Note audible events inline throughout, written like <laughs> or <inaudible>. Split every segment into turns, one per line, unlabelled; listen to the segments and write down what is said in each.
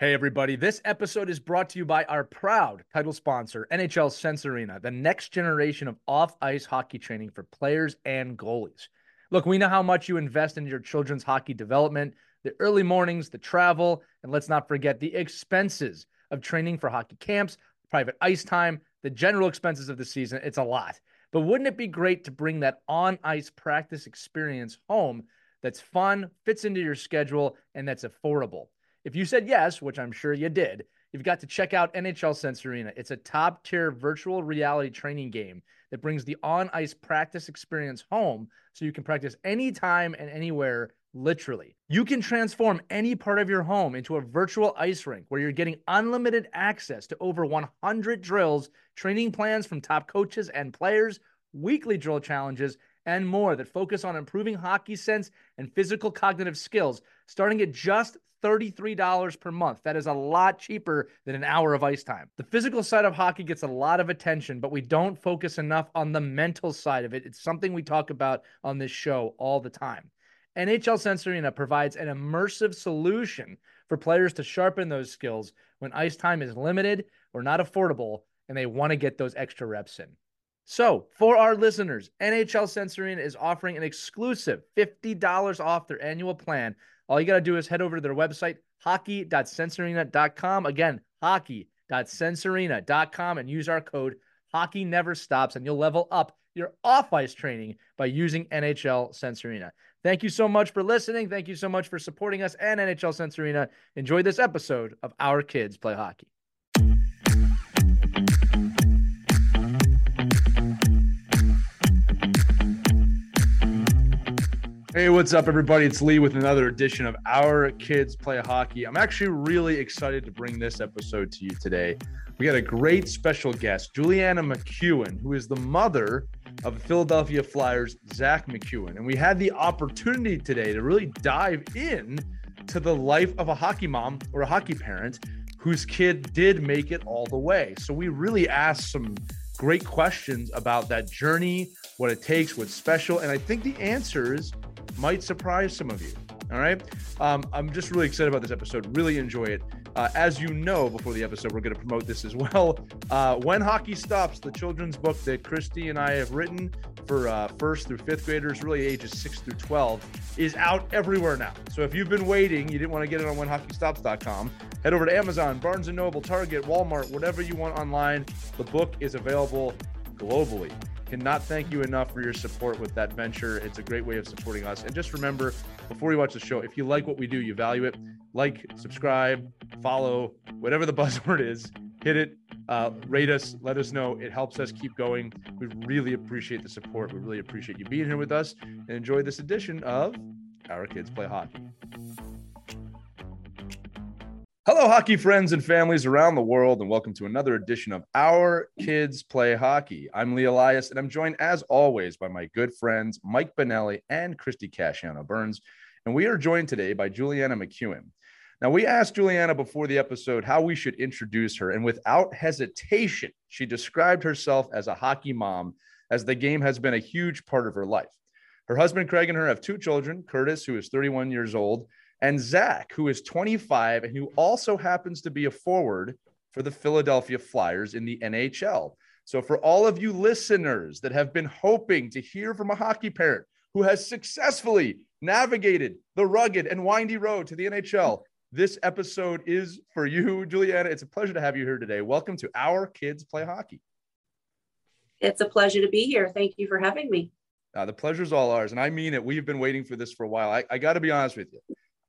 Hey, everybody. This episode is brought to you by our proud title sponsor, NHL Sense Arena, the next generation of off ice hockey training for players and goalies. Look, we know how much you invest in your children's hockey development, the early mornings, the travel, and let's not forget the expenses of training for hockey camps, private ice time, the general expenses of the season. It's a lot. But wouldn't it be great to bring that on ice practice experience home that's fun, fits into your schedule, and that's affordable? If you said yes, which I'm sure you did, you've got to check out NHL Sense Arena. It's a top tier virtual reality training game that brings the on ice practice experience home so you can practice anytime and anywhere, literally. You can transform any part of your home into a virtual ice rink where you're getting unlimited access to over 100 drills, training plans from top coaches and players, weekly drill challenges, and more that focus on improving hockey sense and physical cognitive skills, starting at just $33 per month. That is a lot cheaper than an hour of ice time. The physical side of hockey gets a lot of attention, but we don't focus enough on the mental side of it. It's something we talk about on this show all the time. NHL Sense Arena provides an immersive solution for players to sharpen those skills when ice time is limited or not affordable and they want to get those extra reps in. So, for our listeners, NHL Sense Arena is offering an exclusive $50 off their annual plan all you got to do is head over to their website, hockey.sensearena.com. Again, hockey.sensearena.com and use our code Hockey Never Stops, and you'll level up your off ice training by using NHL Sense Arena. Thank you so much for listening. Thank you so much for supporting us and NHL Sense Arena. Enjoy this episode of Our Kids Play Hockey. Hey, what's up, everybody? It's Lee with another edition of Our Kids Play Hockey. I'm actually really excited to bring this episode to you today. We got a great special guest, Juliana MacEwen, who is the mother of Philadelphia Flyers Zach MacEwen. And we had the opportunity today to really dive in to the life of a hockey mom or a hockey parent whose kid did make it all the way. So we really asked some great questions about that journey, what it takes, what's special. And I think the answers might surprise some of you. All right. Um, I'm just really excited about this episode. Really enjoy it. Uh, as you know, before the episode, we're going to promote this as well. <laughs> Uh, when Hockey Stops, the children's book that Christy and I have written for uh, first through fifth graders, really ages six through 12, is out everywhere now. So if you've been waiting, you didn't want to get it on whenhockeystops.com, head over to Amazon, Barnes & Noble, Target, Walmart, whatever you want online. The book is available globally cannot thank you enough for your support with that venture. It's a great way of supporting us. And just remember, before you watch the show, if you like what we do, you value it, like, subscribe, follow, whatever the <laughs> buzzword is, hit it, uh, rate us, let us know. It helps us keep going. We really appreciate the support. We really appreciate you being here with us and enjoy this edition of Our Kids Play Hockey. Hello, hockey friends and families around the world, and welcome to another edition of Our Kids Play Hockey. I'm Lee Elias, and I'm joined, as always, by my good friends Mike Benelli and Christy Casciano Burns. And we are joined today by Juliana MacEwen. Now, we asked Juliana before the episode how we should introduce her, and without hesitation, she described herself as a hockey mom, as the game has been a huge part of her life. Her husband, Craig, and her have two children Curtis, who is 31 years old, and Zach, who is 25 and who also happens to be a forward for the Philadelphia Flyers in the NHL. So, for all of you listeners that have been hoping to hear from a hockey parent who has successfully navigated the rugged and windy road to the NHL, this episode is for you, Juliana. It's a pleasure to have you here today. Welcome to Our Kids Play Hockey.
It's a pleasure to be here. Thank you for having me.
Uh, the pleasure's all ours. And I mean it. We've been waiting for this for a while. I, I got to be honest with you.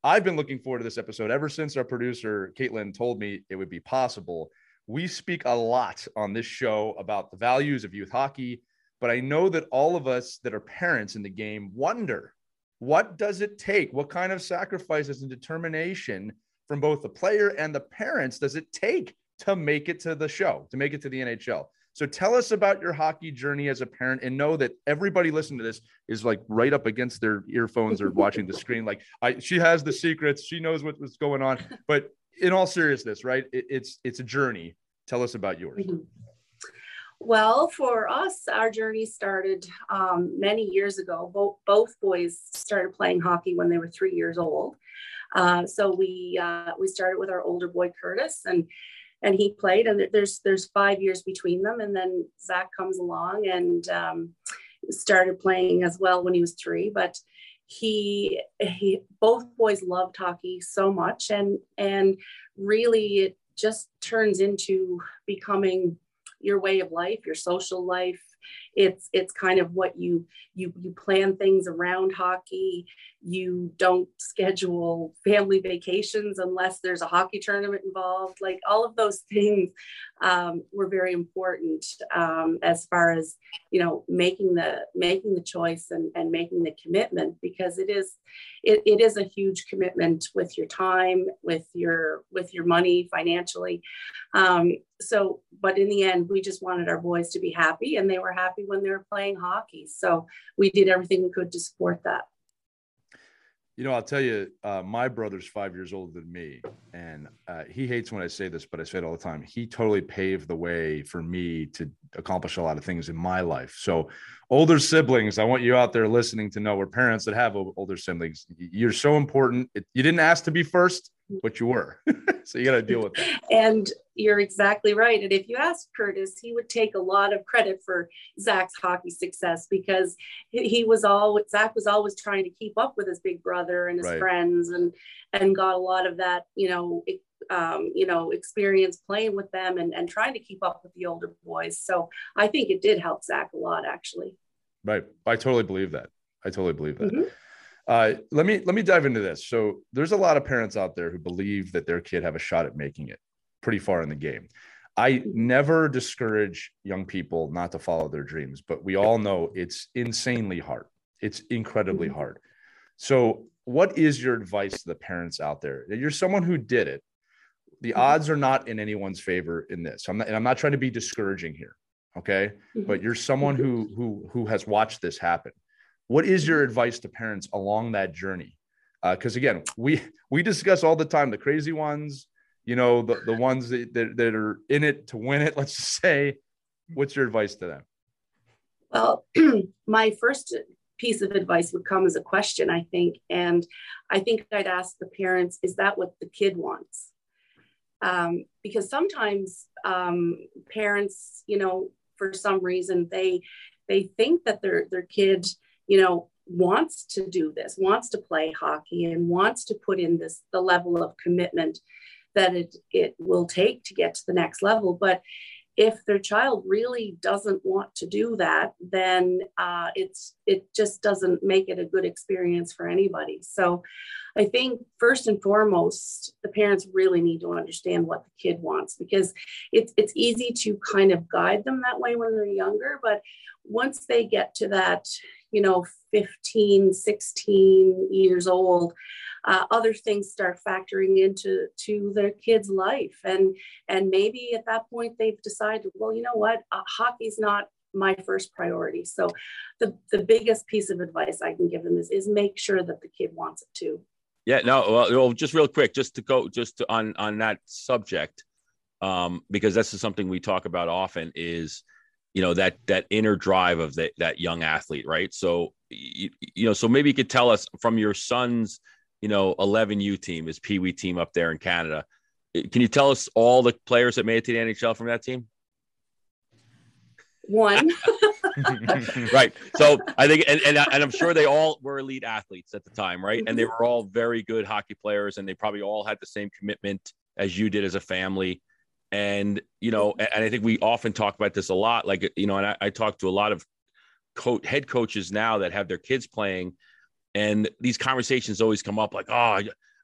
I've been looking forward to this episode ever since our producer, Caitlin, told me it would be possible. We speak a lot on this show about the values of youth hockey, but I know that all of us that are parents in the game wonder what does it take? What kind of sacrifices and determination from both the player and the parents does it take to make it to the show, to make it to the NHL? So tell us about your hockey journey as a parent and know that everybody listening to this is like right up against their earphones or watching the screen. Like I, she has the secrets. She knows what, what's going on, but in all seriousness, right. It, it's, it's a journey. Tell us about yours. Mm-hmm.
Well, for us, our journey started um, many years ago. Both, both boys started playing hockey when they were three years old. Uh, so we uh, we started with our older boy Curtis, and and he played, and there's there's five years between them, and then Zach comes along and um, started playing as well when he was three, but he he both boys loved hockey so much and and really it just turns into becoming your way of life your social life it's it's kind of what you you you plan things around hockey. You don't schedule family vacations unless there's a hockey tournament involved. Like all of those <laughs> things um, were very important um, as far as you know making the making the choice and, and making the commitment because it is it, it is a huge commitment with your time with your with your money financially. Um, so but in the end we just wanted our boys to be happy and they were happy when they were playing hockey so we did everything we could to support that
you know, I'll tell you, uh, my brother's five years older than me, and uh, he hates when I say this, but I say it all the time. He totally paved the way for me to accomplish a lot of things in my life. So, older siblings, I want you out there listening to know, we're parents that have older siblings, you're so important. It, you didn't ask to be first, but you were. <laughs> so you got to deal with that.
And you're exactly right. And if you ask Curtis, he would take a lot of credit for Zach's hockey success because he was always Zach was always trying to keep up with his big brother and his right. friends and and got a lot of that, you know, um, you know, experience playing with them and, and trying to keep up with the older boys. So I think it did help Zach a lot actually.
Right. I totally believe that. I totally believe that. Mm-hmm. Uh, let me let me dive into this. So there's a lot of parents out there who believe that their kid have a shot at making it pretty far in the game. I never discourage young people not to follow their dreams, but we all know it's insanely hard. It's incredibly mm-hmm. hard. So, what is your advice to the parents out there? You're someone who did it. The mm-hmm. odds are not in anyone's favor in this. I'm not, and I'm not trying to be discouraging here, okay? Mm-hmm. But you're someone who who who has watched this happen. What is your advice to parents along that journey? Because uh, again, we we discuss all the time the crazy ones, you know, the, the ones that, that, that are in it to win it. <laughs> Let's just say, what's your advice to them?
Well, <clears throat> my first piece of advice would come as a question, I think. And I think I'd ask the parents, is that what the kid wants? Um, because sometimes um, parents, you know, for some reason they they think that their their kid you know, wants to do this, wants to play hockey, and wants to put in this the level of commitment that it it will take to get to the next level. But if their child really doesn't want to do that, then uh, it's it just doesn't make it a good experience for anybody. So, I think first and foremost, the parents really need to understand what the kid wants because it's it's easy to kind of guide them that way when they're younger, but once they get to that, you know, 15, 16 years old, uh, other things start factoring into to their kids' life, and and maybe at that point they've decided, well, you know what, uh, hockey's not my first priority. So, the the biggest piece of advice I can give them is is make sure that the kid wants it too.
Yeah, no, well, just real quick, just to go just to, on on that subject, um, because this is something we talk about often is you know that that inner drive of that that young athlete right? So you, you know so maybe you could tell us from your son's you know 11u team his pee wee team up there in canada eh, can you tell us all the players that made it to the nhl from that team?
One. <laughs> <laughs>
Right. So i think and, and, and i'm sure they all were elite athletes at the time right? And they mm-hmm. were all very good hockey players and they probably all had the same commitment as you did as a family and, you know, and I think we often talk about this a lot. Like, you know, and I, I talk to a lot of co- head coaches now that have their kids playing, and these conversations always come up like, oh, I,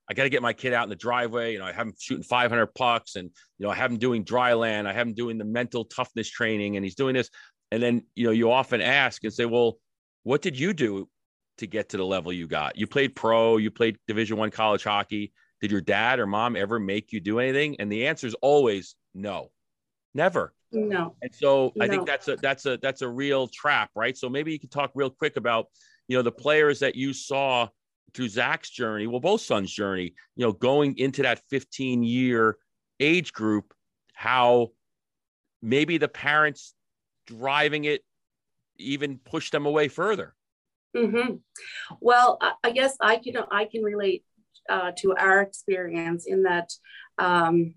I got to get my kid out in the driveway. You know, I have him shooting 500 pucks and, you know, I have him doing dry land. I have him doing the mental toughness training and he's doing this. And then, you know, you often ask and say, well, what did you do to get to the level you got? You played pro, you played division one college hockey did your dad or mom ever make you do anything? And the answer is always no, never.
No.
And so no. I think that's a that's a that's a real trap, right? So maybe you could talk real quick about you know the players that you saw through Zach's journey, well, both sons' journey, you know, going into that 15 year age group, how maybe the parents driving it even push them away further.
Mm-hmm. Well, I guess I can I can relate uh, to our experience in that um,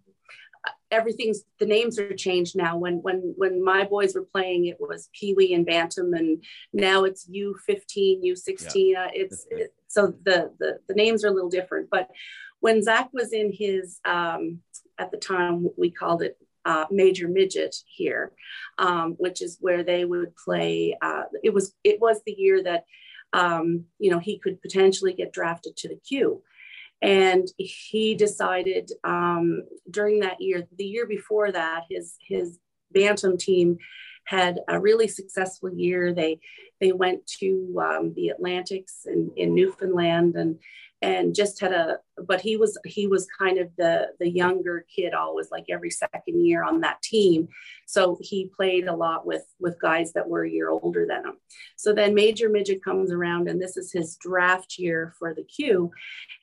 everything's the names are changed now. When when when my boys were playing, it was Pee Wee and Bantam, and now it's U fifteen, U sixteen. Yeah. Uh, it's it, so the, the the names are a little different. But when Zach was in his um, at the time we called it uh, major midget here, um, which is where they would play. Uh, it was it was the year that um, you know he could potentially get drafted to the Q. And he decided um, during that year, the year before that, his his bantam team had a really successful year. They they went to um, the Atlantics in, in Newfoundland and and just had a but he was he was kind of the the younger kid always like every second year on that team. So he played a lot with with guys that were a year older than him. So then major midget comes around and this is his draft year for the q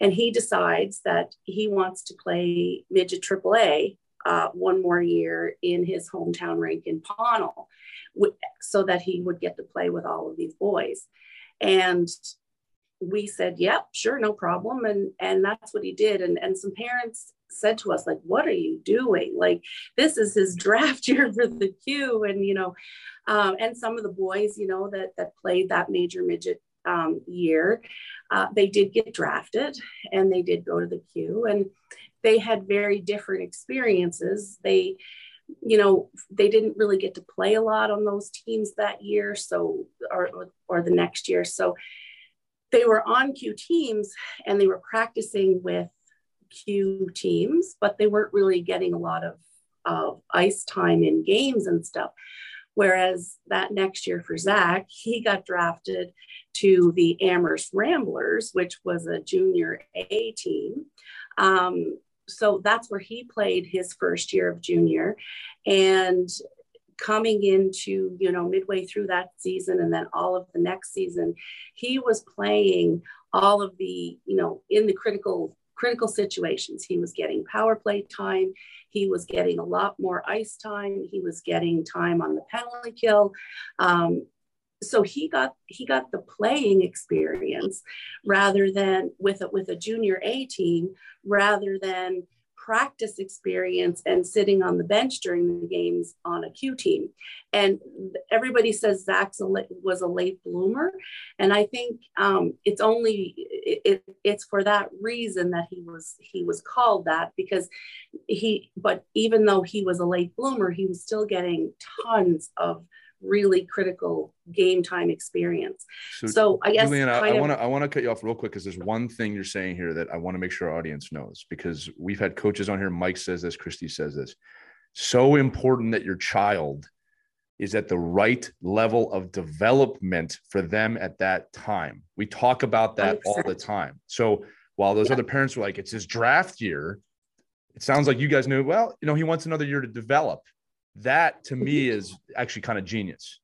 and he decides that he wants to play midget aaa uh, one more year in his hometown rink in Pownal so that he would get to play with all of these boys. And we said, yep, sure, no problem. And, and that's what he did. And, and some parents said to us, like, what are you doing? Like, this is his <laughs> draft year for the Q. And, you know, um, and some of the boys, you know, that, that played that major midget um, year, uh, they did get drafted and they did go to the Q. And they had very different experiences. They, you know, they didn't really get to play a lot on those teams that year. So, or, or the next year. So, they were on Q teams and they were practicing with Q teams, but they weren't really getting a lot of, of ice time in games and stuff. Whereas that next year for Zach, he got drafted to the Amherst Ramblers, which was a junior A team. Um, so that's where he played his first year of junior. And coming into you know midway through that season and then all of the next season he was playing all of the you know in the critical critical situations. He was getting power play time. He was getting a lot more ice time. He was getting time on the penalty kill. Um, so he got he got the playing experience rather than with a, with a junior a team rather than practice experience and sitting on the bench during the games on a Q team. And everybody says Zach was a late bloomer. And I think um, it's only, it, it, it's for that reason that he was, he was called that because he, but even though he was a late bloomer, he was still getting tons of really critical game time experience. So, so I guess
Juliana, I want to I want to cut you off real quick because there's one thing you're saying here that I want to make sure our audience knows because we've had coaches on here. Mike says this, Christy says this. So important that your child is at the right level of development for them at that time. We talk about that 100%. all the time. So while those yeah. other parents were like, it's his draft year, it sounds like you guys knew, well, you know, he wants another year to develop that to me is actually kind of genius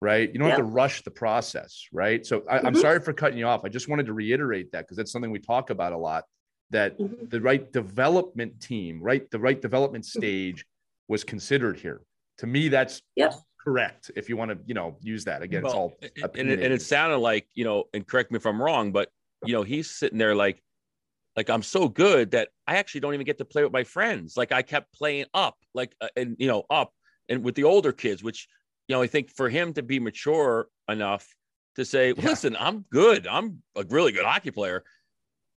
right you don't have to rush the process right so I, am mm-hmm. sorry for cutting you off i just wanted to reiterate that because that's something we talk about a lot that mm-hmm. the right development team right the right development mm-hmm. stage was considered here to me that's
yep.
correct if you want to you know use that again well, it's
all and it, and it sounded like you know and correct me if i'm wrong but you know he's sitting there like like I'm so good that I actually don't even get to play with my friends. Like I kept playing up, like uh, and you know up and with the older kids, which you know I think for him to be mature enough to say, yeah. listen, I'm good. I'm a really good hockey player.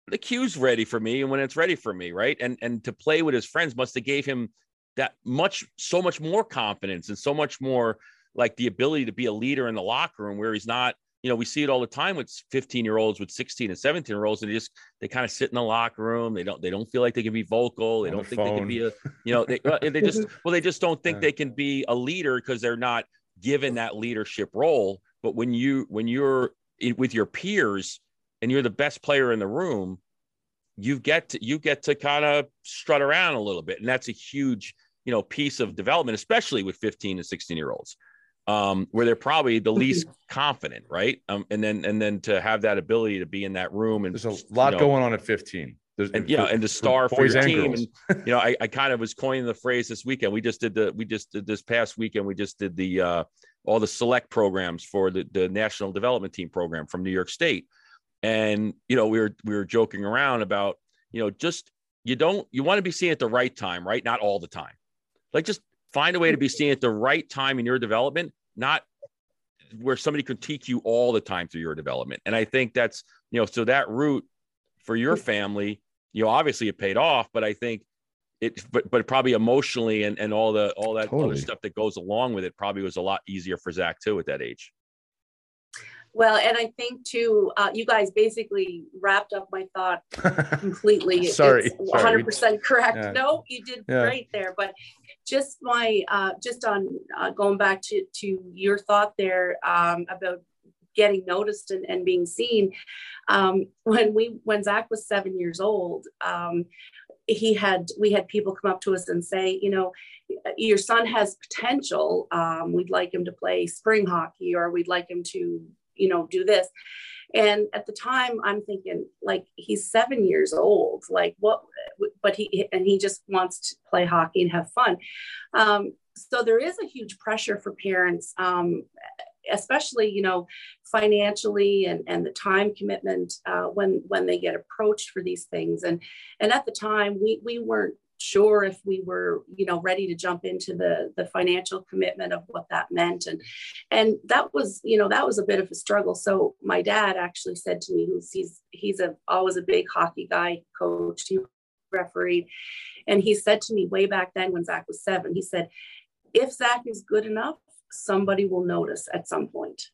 The Q's ready for me, and when it's ready for me, right? And and to play with his friends must have gave him that much, so much more confidence and so much more like the ability to be a leader in the locker room where he's not you know, we see it all the time with 15 year olds, with 16 and 17 year olds, and they just they kind of sit in the locker room. They don't they don't feel like they can be vocal. They On don't the think phone. they can be a you know they they just <laughs> well they just don't think yeah. they can be a leader because they're not given that leadership role. But when you when you're in, with your peers and you're the best player in the room, you get to you get to kind of strut around a little bit, and that's a huge you know piece of development, especially with 15 and 16 year olds um, where they're probably the least confident, right? Um, and then and then to have that ability to be in that room and
there's a lot you know, going on at 15. There's,
and yeah, and the star for, your team. And, you know, I, I kind of was coining the phrase this weekend. We just did the we just did this past weekend. We just did the uh, all the select programs for the the national development team program from New York State. And you know, we were we were joking around about you know just you don't you want to be seen at the right time, right? Not all the time. Like just find a way to be seen at the right time in your development, not where somebody critique you all the time through your development. And I think that's you know so that route for your family, you know, obviously it paid off, but I think it but but probably emotionally and and all the all that totally. other stuff that goes along with it probably was a lot easier for Zach too at that age.
Well, and I think too, uh, you guys basically wrapped up my thought <laughs> completely.
sorry,
100 percent correct. Yeah. No, you did yeah. great there. But just my, uh, just on uh, going back to to your thought there um, about getting noticed and, and being seen. Um, when we when Zach was seven years old, um, he had we had people come up to us and say, you know, your son has potential. Um, we'd like him to play spring hockey, or we'd like him to you know, do this. And at the time, I'm thinking, like, he's seven years old. Like, what? But he, and he just wants to play hockey and have fun. Um, so there is a huge pressure for parents, um, especially, you know, financially and, and the time commitment uh, when, when they get approached for these things. And, and at the time, we, we weren't sure if we were you know ready to jump into the the financial commitment of what that meant. And and that was you know that was a bit of a struggle. So my dad actually said to me who's he's he's a always a big hockey guy coach he refereed. And he said to me way back then when zach was seven he said if zach is good enough somebody will notice at some point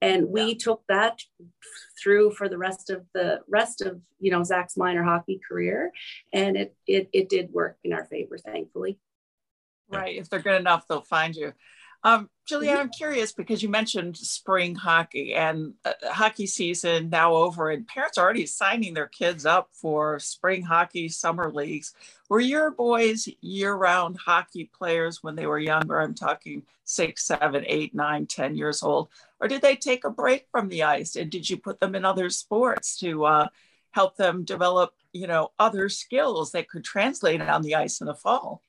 and we yeah. took that through for the rest of the rest of you know Zach's minor hockey career, and it it it did work in our favor, thankfully.
Right, if they're good enough, they'll find you. Um, Julia, I'm curious because you mentioned spring hockey and uh, hockey season now over, and parents are already signing their kids up for spring hockey summer leagues. Were your boys year-round hockey players when they were younger? I'm talking six, seven, eight, nine, ten years old, or did they take a break from the ice? And did you put them in other sports to uh, help them develop, you know, other skills that could translate on the ice in the fall?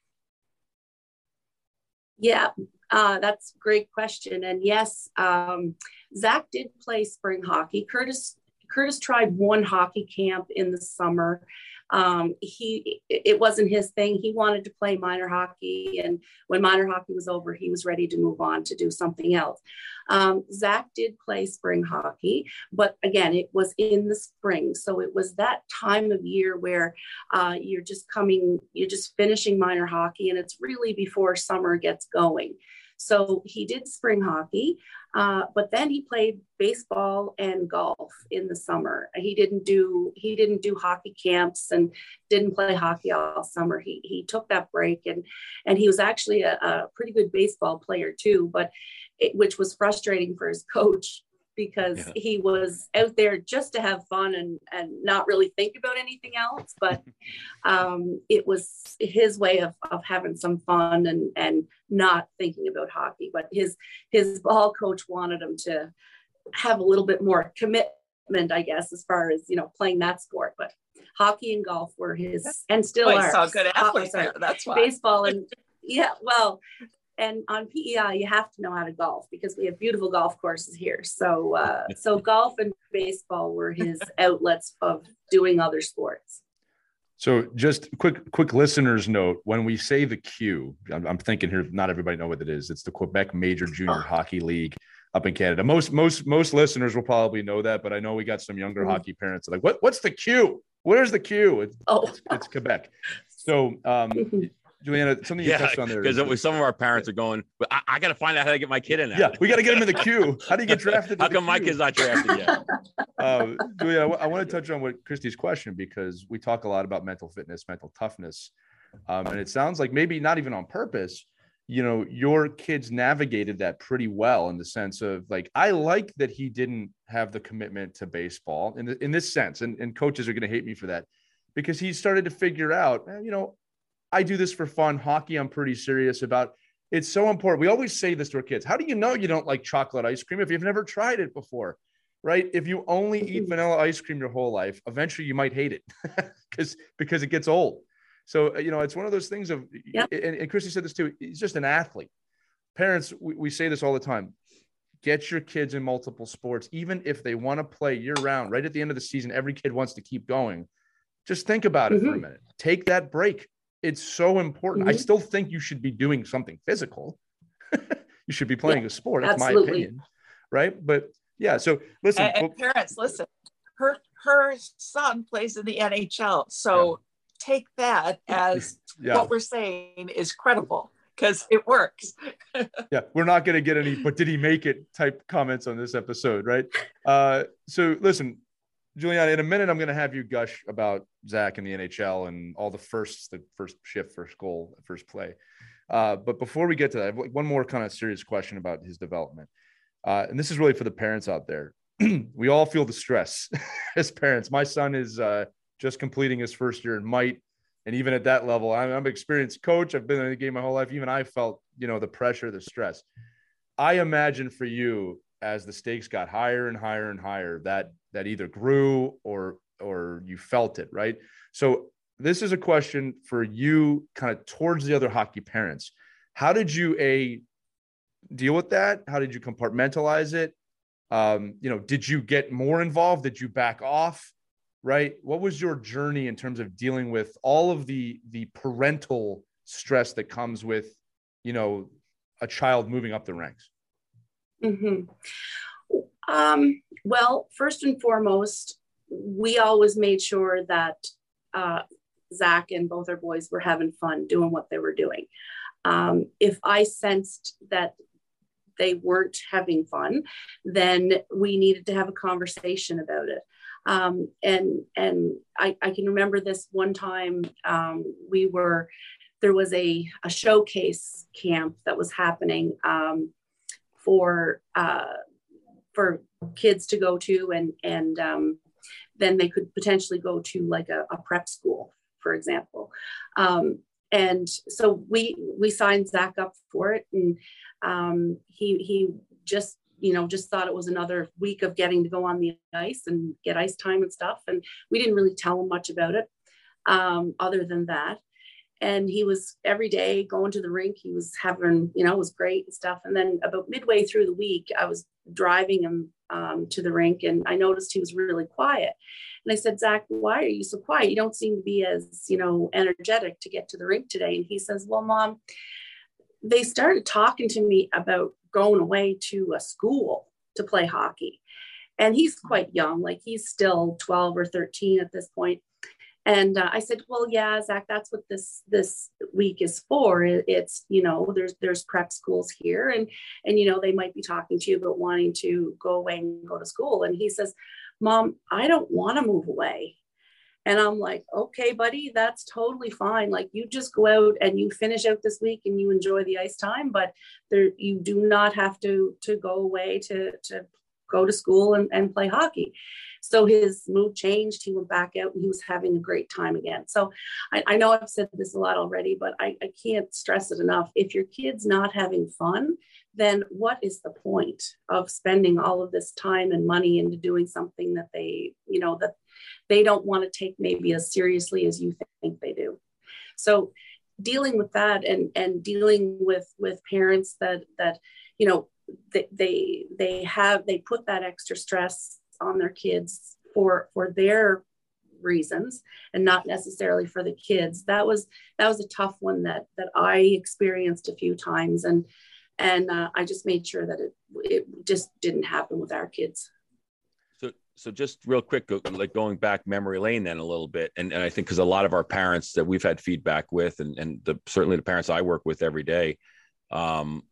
Yeah, uh, that's a great question. And yes, um, Zach did play spring hockey. Curtis Curtis tried one hockey camp in the summer. Um, he it wasn't his thing. He wanted to play minor hockey, and when minor hockey was over, he was ready to move on to do something else. Um, Zach did play spring hockey, but again, it was in the spring, so it was that time of year where uh, you're just coming, you're just finishing minor hockey, and it's really before summer gets going. So he did spring hockey, uh, but then he played baseball and golf in the summer. He didn't do he didn't do hockey camps and didn't play hockey all summer. He he took that break and and he was actually a, a pretty good baseball player too, but it, which was frustrating for his coach because yeah. he was out there just to have fun and and not really think about anything else but <laughs> um, it was his way of, of having some fun and and not thinking about hockey but his his ball coach wanted him to have a little bit more commitment i guess as far as you know playing that sport but hockey and golf were his and still
are saw good athletes there. that's why
baseball and yeah well and on PEI, you have to know how to golf because we have beautiful golf courses here. So, uh, so <laughs> golf and baseball were his <laughs> outlets of doing other sports.
So, just quick, quick listeners note: when we say the Q, I'm, I'm thinking here, not everybody know what it is. It's the Quebec Major Junior oh. Hockey League up in Canada. Most, most, most listeners will probably know that, but I know we got some younger mm-hmm. hockey parents like, what, what's the Q? Where's the Q? It's, oh. it's, it's Quebec. <laughs> So, um, Juliana, something you yeah, touched on there.
Because some of our parents are going, I, I got to find out how to get my kid in there.
Yeah, we got to get him in the Q. How do you get drafted? <laughs>
how come my kid's not drafted yet? <laughs>
uh, I, w- I want to touch on what Christy's question because we talk a lot about mental fitness, mental toughness. Um, and it sounds like maybe not even on purpose, you know, your kids navigated that pretty well in the sense of like, I like that he didn't have the commitment to baseball in, the, in this sense. And, and coaches are going to hate me for that because he started to figure out, you know, I do this for fun. Hockey, I'm pretty serious about. It's so important. We always say this to our kids. How do you know you don't like chocolate ice cream if you've never tried it before? Right? If you only eat mm-hmm. vanilla ice cream your whole life, eventually you might hate it <laughs> because because it gets old. So uh, you know, it's one of those things of yep. and, and Christy said this too. He's just an athlete. Parents, we, we say this all the time. get your kids in multiple sports, even if they want to play year round, right at the end of the season, every kid wants to keep going. Just think about it mm-hmm. for a mm-hmm. minute. Take that break. It's so important. Mm-hmm. I still think you should be doing something physical. <laughs> you should be playing yeah, a sport. That's absolutely. my opinion. Right. But yeah. So listen,
and, and parents, listen, her her son plays in the NHL. So yeah. take that as <laughs> yeah. what we're saying is credible because it works. <laughs>
yeah, we're not going to get any, but did he make it type comments on this episode, right? Uh, so listen, Juliana, in a minute, I'm going to have you gush about Zach and the NHL and all the firsts, the first shift, first goal, first play. Uh, but before we get to that, one more kind of serious question about his development. Uh, and this is really for the parents out there. <clears throat> we all feel the stress <laughs> as parents. My son is uh, just completing his first year in mite, and even at that level, I'm, I'm an experienced coach. I've been in the game my whole life. Even I felt, you know, the pressure, the stress. I imagine for you, as the stakes got higher and higher and higher, that that either grew or or you felt it, right? So this is a question for you, kind of towards the other hockey parents. How did you a deal with that? How did you compartmentalize it? Um, you know, did you get more involved? Did you back off? Right? What was your journey in terms of dealing with all of the the parental stress that comes with, you know, a child moving up the ranks?
Mm-hmm. Um, well, first and foremost, we always made sure that uh, Zach and both our boys were having fun doing what they were doing. Um, if I sensed that they weren't having fun, then we needed to have a conversation about it. Um, and and I, I, can remember this one time um, we were there was a, a showcase camp that was happening um, for uh, for kids to go to and and um, then they could potentially go to like a, a prep school for example um, and so we we signed Zach up for it, and um, he he just you know just thought it was another week of getting to go on the ice and get ice time and stuff, and we didn't really tell him much about it, um, other than that. And he was every day going to the rink. He was having, you know, it was great and stuff. And then about midway through the week, I was driving him um, to the rink, and I noticed he was really quiet. And I said, Zach, why are you so quiet? You don't seem to be as, you know, energetic to get to the rink today. And he says, Well, mom, they started talking to me about going away to a school to play hockey. And he's quite young, like he's still 12 or 13 at this point. And uh, I said, well, yeah, Zach, that's what this this week is for. It's you know, there's there's prep schools here, and and you know they might be talking to you about wanting to go away and go to school. And he says, Mom, I don't want to move away. And I'm like, okay, buddy, that's totally fine. Like you just go out and you finish out this week and you enjoy the ice time, but there you do not have to to go away to to go to school and, and play hockey. So his mood changed. He went back out and he was having a great time again. So I, I know I've said this a lot already, but I, I can't stress it enough. If your kid's not having fun, then what is the point of spending all of this time and money into doing something that they, you know, that they don't want to take maybe as seriously as you think they do? So dealing with that and and dealing with with parents that that you know they they, have they put that extra stress on their kids for for their reasons and not necessarily for the kids. That was that was a tough one that that i experienced a few times and and uh, i just made sure that it it just didn't happen with our kids.
So so just real quick like going back memory lane then a little bit and, and i think because a lot of our parents that we've had feedback with and and the certainly the parents i work with every day um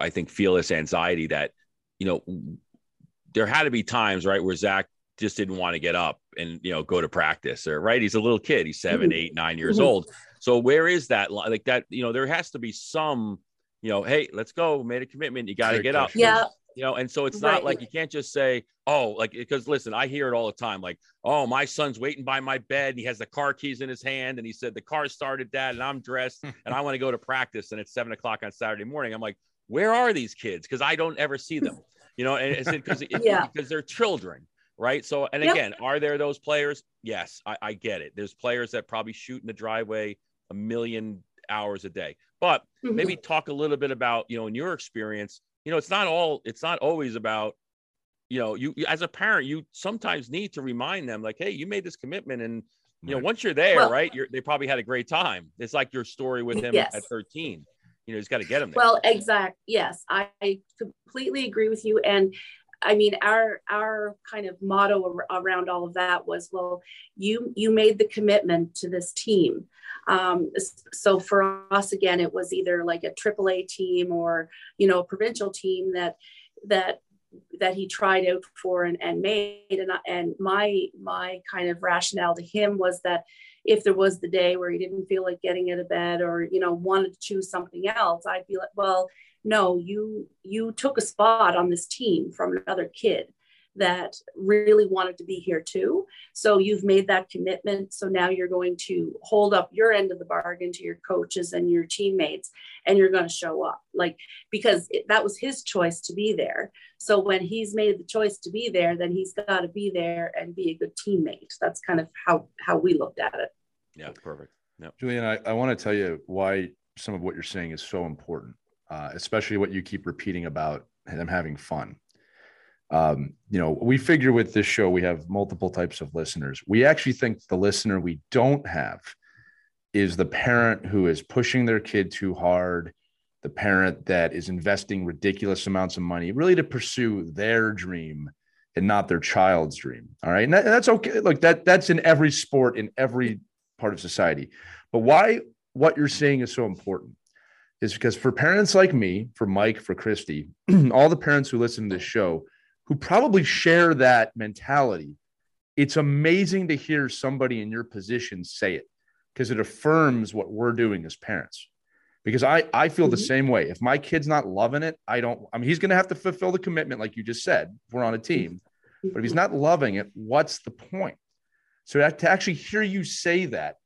i think feel this anxiety that you know there had to be times right where Zach just didn't want to get up and you know go to practice or right he's a little kid he's 7 mm-hmm. eight nine years mm-hmm. old so where is that like that you know there has to be some you know hey let's go made a commitment you got to get up
yeah
you know and so it's not right. like you can't just say oh like because listen i hear it all the time like oh my son's waiting by my bed and he has the car keys in his hand and he said the car started dad and i'm dressed <laughs> and i want to go to practice and it's seven o'clock on saturday morning i'm like where are these kids because i don't ever see them you know, and it's because <laughs> yeah. because they're children, right? So, and yep. again, are there those players? Yes, I, I, get it. There's players that probably shoot in the driveway a million hours a day, but mm-hmm. maybe talk a little bit about, you know, in your experience, you know, it's not all, it's not always about, you know, you as a parent, you sometimes need to remind them, like, hey, you made this commitment. And, you know, once you're there, well, right, you're, they probably had a great time. It's like your story with him yes. at 13. You know, he's got to get him there.
Well, exact. Yes, I, I completely agree with you. And I mean, our our kind of motto around all of that was, well, you you made the commitment to this team. Um, so for us, again, it was either like a AAA team or you know a provincial team that that that he tried out for and, and made. And, and my my kind of rationale to him was that if there was the day where he didn't feel like getting out of bed or you know wanted to choose something else, I'd be like, well no you you took a spot on this team from another kid that really wanted to be here too. So you've made that commitment. So now you're going to hold up your end of the bargain to your coaches and your teammates and you're going to show up. Like because it, that was his choice to be there. So when he's made the choice to be there then he's got to be there and be a good teammate. That's kind of how how we looked at it.
Yeah perfect. Yeah
julian i, I want to tell you why some of what you're saying is so important uh, especially what you keep repeating about them having fun. Um, you know, we figure with this show, we have multiple types of listeners. We actually think the listener we don't have is the parent who is pushing their kid too hard, the parent that is investing ridiculous amounts of money really to pursue their dream and not their child's dream. All right. And, that, that's okay. Look, that that's in every sport, in every part of society. But why what you're saying is so important is because for parents like me, for Mike, for Christy, <clears throat> all the parents who listen to this show who probably share that mentality, it's amazing to hear somebody in your position say it because it affirms what we're doing as parents. Because I, I feel mm-hmm. the same way. If my kid's not loving it, I don't, I mean, he's going to have to fulfill the commitment, like you just said, we're on a team. But if he's not loving it, what's the point? So to actually hear you say that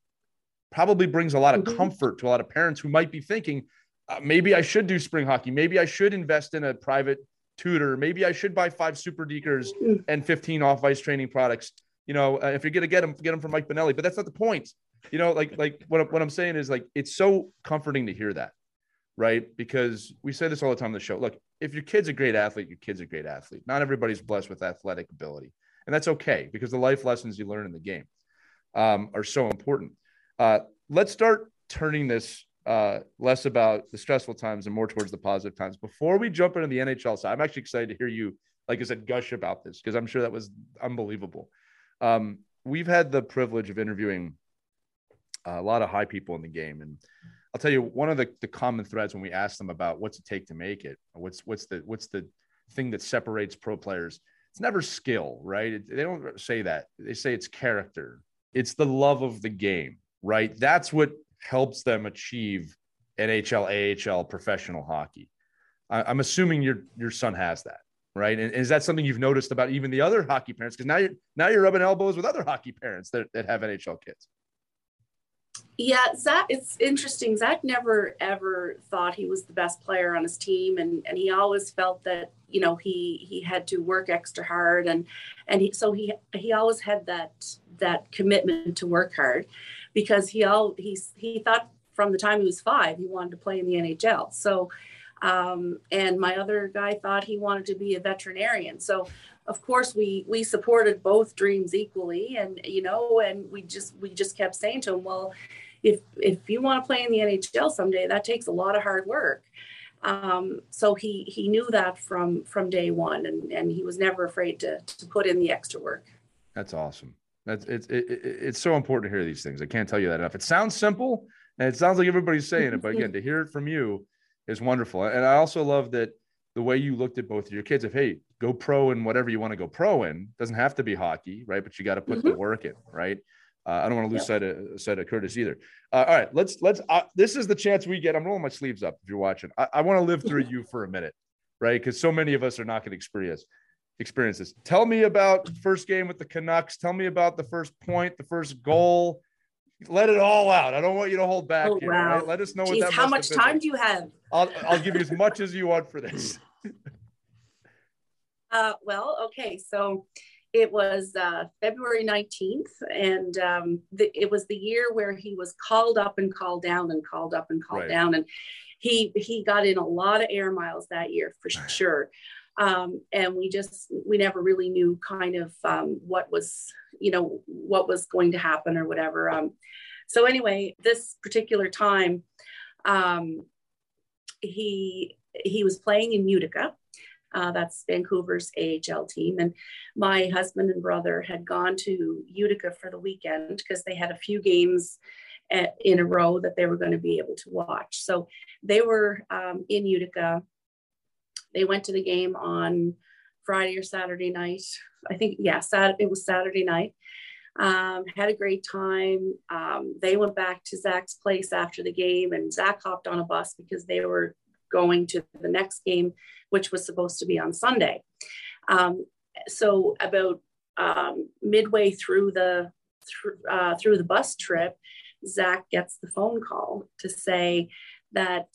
probably brings a lot of mm-hmm. comfort to a lot of parents who might be thinking, uh, maybe I should do spring hockey. Maybe I should invest in a private tutor. Maybe I should buy five SuperDekers and 15 off ice training products. You know, uh, if you're going to get them, get them from Mike Benelli, but that's not the point. You know, like, like what, what I'm saying is like, it's so comforting to hear that. Right. Because we say this all the time on the show. Look, if your kid's a great athlete, your kid's a great athlete. Not everybody's blessed with athletic ability. And that's okay because the life lessons you learn in the game um, are so important. Uh, let's start turning this uh, less about the stressful times and more towards the positive times. Before we jump into the NHL side, I'm actually excited to hear you, like I said, gush about this because I'm sure that was unbelievable. Um, we've had the privilege of interviewing a lot of high people in the game, and I'll tell you one of the, the common threads when we ask them about what's it take to make it, what's what's the what's the thing that separates pro players. It's never skill, right? They don't say that. They say it's character. It's the love of the game, right? That's what helps them achieve NHL, AHL, professional hockey. I, am assuming your your son has that, right? And is that something you've noticed about even the other hockey parents? Because now you're now you're rubbing elbows with other hockey parents that, that have NHL kids.
Yeah, Zach, it's interesting. Zach never ever thought he was the best player on his team, and and he always felt that you know he he had to work extra hard, and and he, so he he always had that that commitment to work hard because he all he he thought from the time he was five he wanted to play in the NHL. So, um, and my other guy thought he wanted to be a veterinarian. So, of course, we we supported both dreams equally, and you know, and we just we just kept saying to him, well, if if you want to play in the NHL someday, that takes a lot of hard work. Um, so he he knew that from from day one, and and he was never afraid to to put in the extra work.
That's awesome. That's it's it, it's so important to hear these things. I can't tell you that enough. It sounds simple and it sounds like everybody's saying it, but again, to hear it from you is wonderful. And I also love that the way you looked at both of your kids. If hey, go pro in whatever you want to go pro in, doesn't have to be hockey, right? But you got to put mm-hmm. the work in, right? Uh, I don't want to lose yep. sight of sight of Curtis either. Uh, all right, let's let's. Uh, this is the chance we get. I'm rolling my sleeves up. If you're watching, I, I want to live through you for a minute, right? Because so many of us are not going to experience experiences. Tell me about first game with the Canucks. Tell me about the first point, the first goal. Let it all out. I don't want you to hold back
oh,
here.
Wow.
Right? Let us know
Jeez,
what that.
How much time like. do you have?
I'll I'll give you as much as you want for this. <laughs>
uh, well, okay. So it was uh, February 19th, and um, the, it was the year where he was called up and called down and called up and called right. down. And he he got in a lot of air miles that year for <sighs> sure. Um, and we just we never really knew kind of um, what was you know what was going to happen or whatever. Um, so anyway, this particular time, um, he he was playing in Utica uh, that's Vancouver's AHL team. And my husband and brother had gone to Utica for the weekend because they had a few games at, in a row that they were going to be able to watch. So they were um, in Utica. They went to the game on Friday or Saturday night. I think, yeah, Saturday, it was Saturday night. Um, had a great time. Um, they went back to Zach's place after the game, and Zach hopped on a bus because they were going to the next game, which was supposed to be on Sunday. Um, so about um, midway through the th- uh, through the bus trip, Zach gets the phone call to say that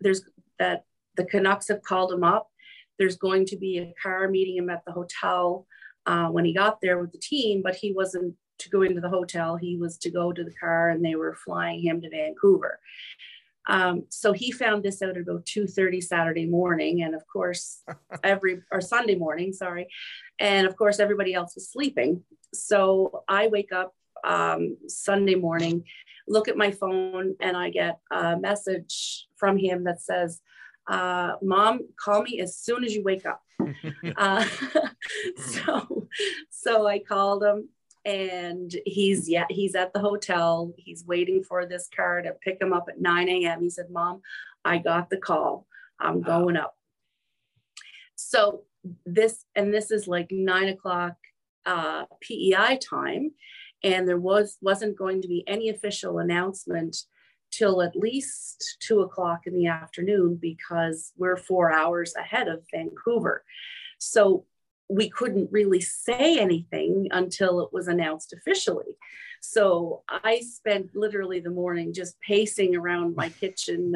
there's that the Canucks have called him up. There's going to be a car meeting him at the hotel uh, when he got there with the team, but he wasn't to go into the hotel. He was to go to the car, and they were flying him to Vancouver. Um, so he found this out about 2.30 Saturday morning. And of course, <laughs> every, or Sunday morning, sorry. And of course, everybody else was sleeping. So I wake up um, Sunday morning, look at my phone, and I get a message from him that says, uh, mom, call me as soon as you wake up. <laughs> uh, <laughs> so, so I called him and he's yeah he's at the hotel. He's waiting for this car to pick him up at 9 a.m he said mom i got the call. I'm going up. So this and this is like nine o'clock uh, pei time. And there was wasn't going to be any official announcement till at least two o'clock in the afternoon because we're four hours ahead of vancouver so we couldn't really say anything until it was announced officially. So I spent literally the morning just pacing around my <laughs> kitchen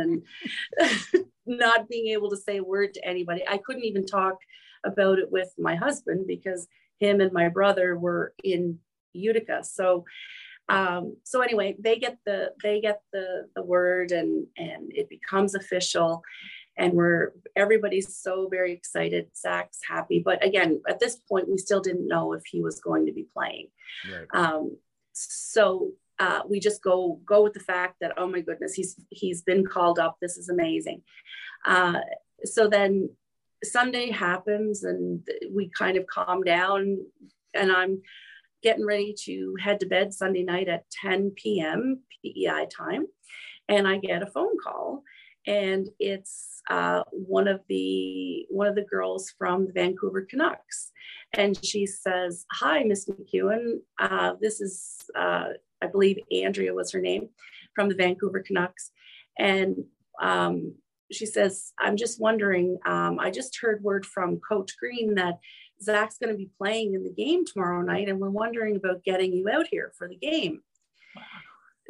and <laughs> not being able to say a word to anybody. I couldn't even talk about it with my husband because him and my brother were in Utica. So um, so anyway, they get the they get the the word and and it becomes official and we're everybody's so very excited. Zach's happy, but again, at this point, we still didn't know if he was going to be playing. Right. Um, so uh, we just go go with the fact that oh my goodness, he's he's been called up. This is amazing. Uh, so then Sunday happens, and we kind of calm down, and I'm getting ready to head to bed Sunday night at 10 p.m. PEI time, and I get a phone call and it's uh, one of the one of the girls from the Vancouver Canucks, and she says, "Hi, Miss MacEwen. Uh, this is uh, I believe Andrea was her name, from the Vancouver Canucks, and." Um, she says, I'm just wondering, um, I just heard word from Coach Green that Zach's going to be playing in the game tomorrow night, and we're wondering about getting you out here for the game. Wow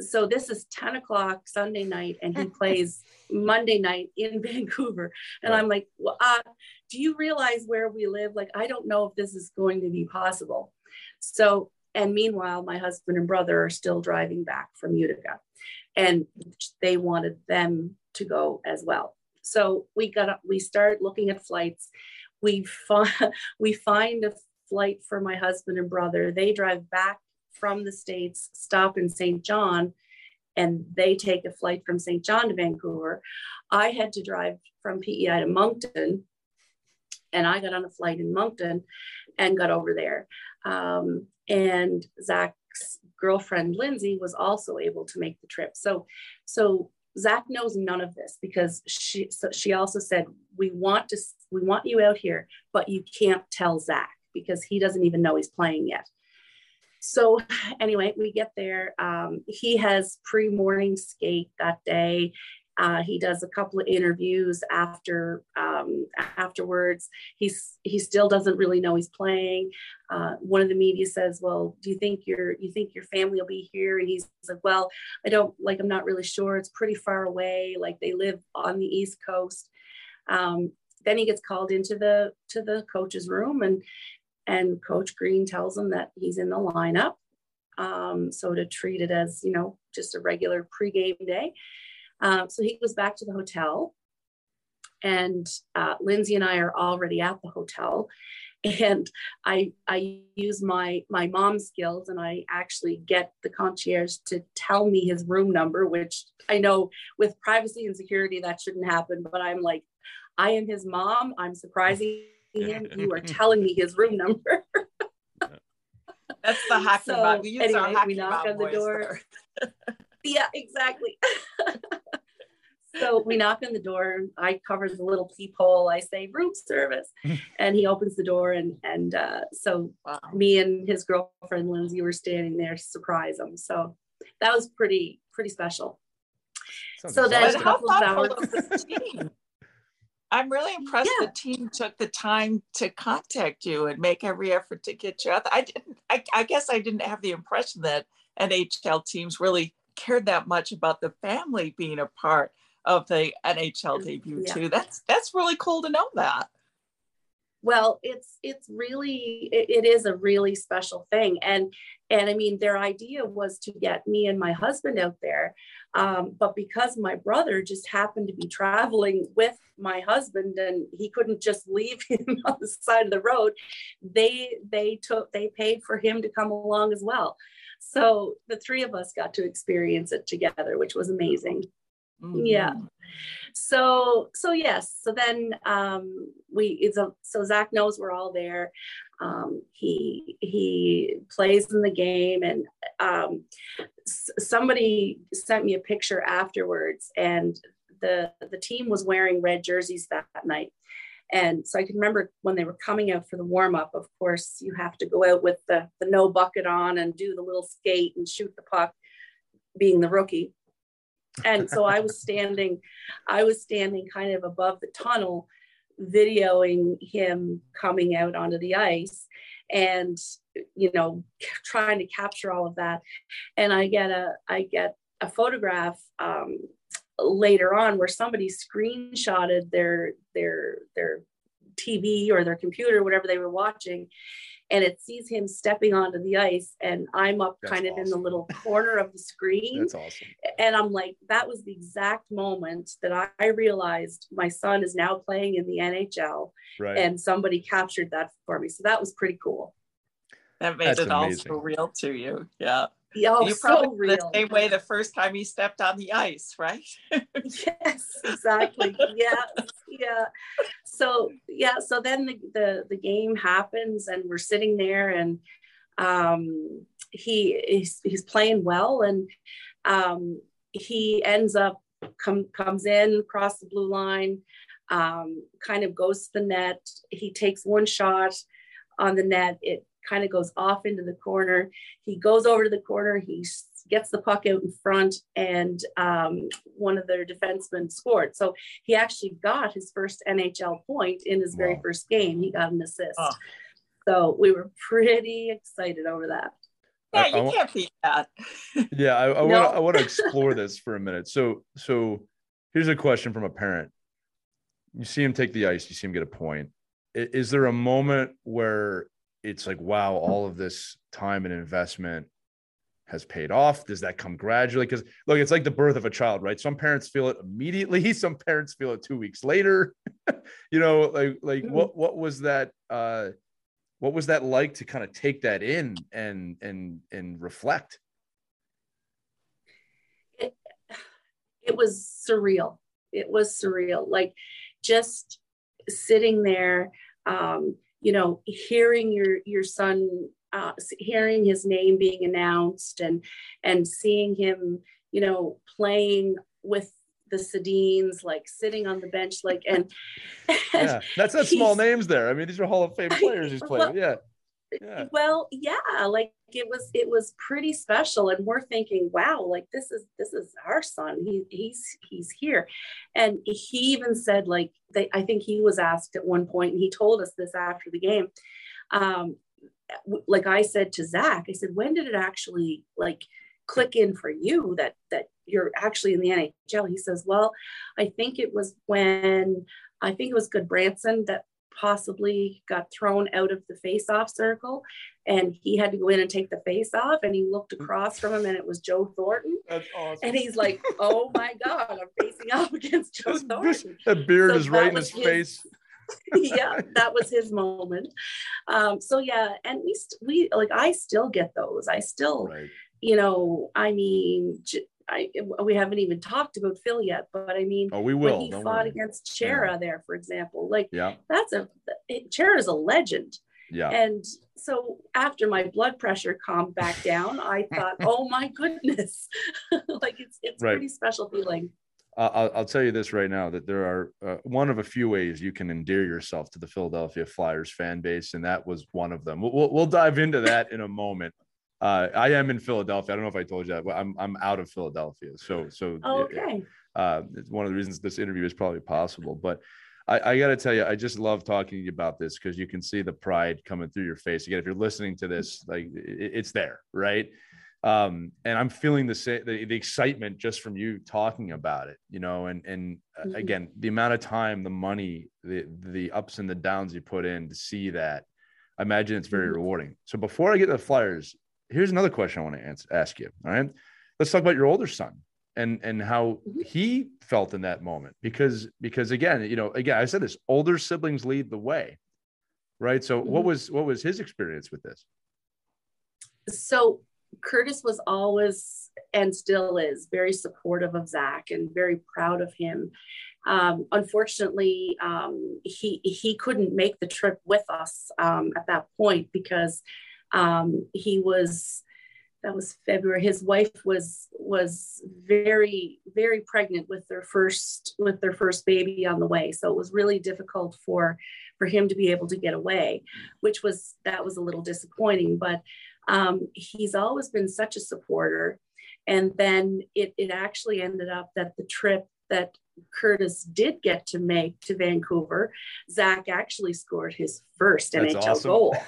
so this is 10 o'clock Sunday night and he <laughs> plays Monday night in <laughs> Vancouver. And right. I'm like, well, uh, do you realize where we live? Like, I don't know if this is going to be possible. So, and meanwhile, my husband and brother are still driving back from Utica and they wanted them to go as well. So we got, we start looking at flights. We, find <laughs> we find a flight for my husband and brother. They drive back from the States stop in Saint John and they take a flight from Saint John to Vancouver. I had to drive from PEI to Moncton and I got on a flight in Moncton and got over there. Um, and Zach's girlfriend Lindsay was also able to make the trip. So, so Zach knows none of this because she so she also said we want to we want you out here, but you can't tell Zach because he doesn't even know he's playing yet. So anyway, we get there. Um, he has pre-morning skate that day. Uh, he does a couple of interviews after um, afterwards. He's he still doesn't really know he's playing. Uh, one of the media says, "Well, do you think your you think your family will be here?" And he's like, "Well, I don't like. I'm not really sure. It's pretty far away. Like they live on the East Coast." Um, then he gets called into the to the coach's room and and Coach Green tells him that he's in the lineup. Um, so to treat it as, you know, just a regular pregame day. Um, so he goes back to the hotel and uh, Lindsay and I are already at the hotel and I I use my my mom's skills and I actually get the concierge to tell me his room number, which I know with privacy and security that shouldn't happen, but I'm like, I am his mom. I'm surprising <laughs> him. You are telling me his room number. <laughs>
That's the hockey <laughs> so, We use anyway, our hockey
we knock on the door. yeah, exactly so we knock on the door. I cover the little peephole. I say room service, and he opens the door. And and uh, so wow. me and his girlfriend Lindsay were standing there to surprise him. So that was pretty pretty special.
Sounds so then a couple of hours. I'm really impressed yeah. the team took the time to contact you and make every effort to get you out. I didn't. I, I guess I didn't have the impression that NHL teams really cared that much about the family being a part of the NHL mm, debut yeah. too. That's that's really cool to know that.
Well, it's it's really it, it is a really special thing, and and I mean their idea was to get me and my husband out there, um, but because my brother just happened to be traveling with my husband and he couldn't just leave <laughs> him on the side of the road, they they took they paid for him to come along as well. So the three of us got to experience it together, which was amazing. Mm-hmm. Yeah. So so yes. So then um, we it's a, so Zach knows we're all there. Um, he he plays in the game, and um, s- somebody sent me a picture afterwards, and the the team was wearing red jerseys that, that night. And so I can remember when they were coming out for the warm up, of course, you have to go out with the, the no bucket on and do the little skate and shoot the puck, being the rookie and so i was standing i was standing kind of above the tunnel videoing him coming out onto the ice and you know trying to capture all of that. And i get a i get a photograph um, later on where somebody screenshotted their their their tv or their computer whatever they were watching and it sees him stepping onto the ice and i'm up That's kind of awesome. in the little corner of the screen
That's awesome.
and i'm like that was the exact moment that i realized my son is now playing in the nhl right. and somebody captured that for me so that was pretty cool
that made That's it amazing. all real to you yeah
Oh, you probably so real.
the same way the first time he stepped on the ice, right? <laughs> <laughs>
yes, exactly. yeah, yeah. So yeah, so then the, the the game happens, and we're sitting there, and um, he he's, he's playing well, and um, he ends up come comes in across the blue line, um, kind of goes to the net. He takes one shot on the net. It kind of goes off into the corner. He goes over to the corner. He gets the puck out in front, and um, one of their defensemen scored. So he actually got his first NHL point in his very first game. He got an assist. Oh. So we were pretty excited over that.
Yeah, you I, I can't beat that. <laughs>
yeah, I, I no. want I want to explore this for a minute. So so here's a question from a parent. You see him take the ice. You see him get a point. Is there a moment where it's like wow all of this time and investment has paid off. Does that come gradually? Because look it's like the birth of a child right? Some parents feel it immediately <laughs> some parents feel it two weeks later. <laughs> You know like like what what was that uh what was that like to kind of take that in and and and reflect?
It, it was surreal. It was surreal. Like just sitting there um you know, hearing your your son, uh, hearing his name being announced, and and seeing him, you know, playing with the Sedins, like sitting on the bench, like and,
and yeah, that's not small names there. I mean, these are Hall of Fame players he's playing. Well, yeah.
Yeah. Well, yeah, like it was it was pretty special and we're thinking wow like this is this is our son. He he's he's here. And he even said like they i think he was asked at one point and he told us this after the game um like i said to zach i said when did it actually like click in for you that that you're actually in the nhl he says well i think it was when i think it was Gudbranson that possibly got thrown out of the face-off circle, and he had to go in and take the face off. And he looked across from him, and it was Joe Thornton.
That's awesome.
And he's like, "Oh my God, I'm facing off <laughs> against Joe Thornton."
that beard
So
is right in his
his-
face. <laughs>
yeah, that was his moment. Um, so yeah, and we st- we like I still get those. I still,
Right.
you know, I mean, j- I we haven't even talked about Phil yet, but I mean,
Oh, we
when
will.
he
don't
fought
worry.
against Chara there, for example, like
Yeah.
that's a Chara's a legend.
Yeah.
And so after my blood pressure calmed back down, I <laughs> thought, oh my goodness, <laughs> like it's it's
Right.
pretty special feeling.
Uh, I'll, I'll tell you this right now that there are uh, one of a few ways you can endear yourself to the Philadelphia Flyers fan base, and that was one of them. We'll, we'll, we'll dive into that in a moment. Uh, I am in Philadelphia. I don't know if I told you that, but I'm I'm out of Philadelphia. So so
Oh, okay.
uh, it's one of the reasons this interview is probably possible. But I, I got to tell you, I just love talking to you about this because you can see the pride coming through your face. Again, if you're listening to this, like it, it's there, right? Um, and I'm feeling the, the the excitement just from you talking about it, you know. And and uh,
Mhm.
again, the amount of time, the money, the the ups and the downs you put in to see that, I imagine it's very
Mhm.
rewarding. So before I get to the Flyers, here's another question I want to answer, ask you. All right, let's talk about your older son and and how
Mhm.
he felt in that moment because because again you know again i said this older siblings lead the way right so what
Mhm.
was what was his experience with this
so Curtis was always and still is very supportive of Zach and very proud of him. Um, unfortunately, um, he he couldn't make the trip with us um, at that point because um, he was that was February. His wife was was very very pregnant with their first with their first baby on the way, so it was really difficult for for him to be able to get away, which was that was a little disappointing, but um, he's always been such a supporter. And then it, it actually ended up that the trip that Curtis did get to make to Vancouver, Zach actually scored his first
That's
NHL
awesome.
goal. <laughs>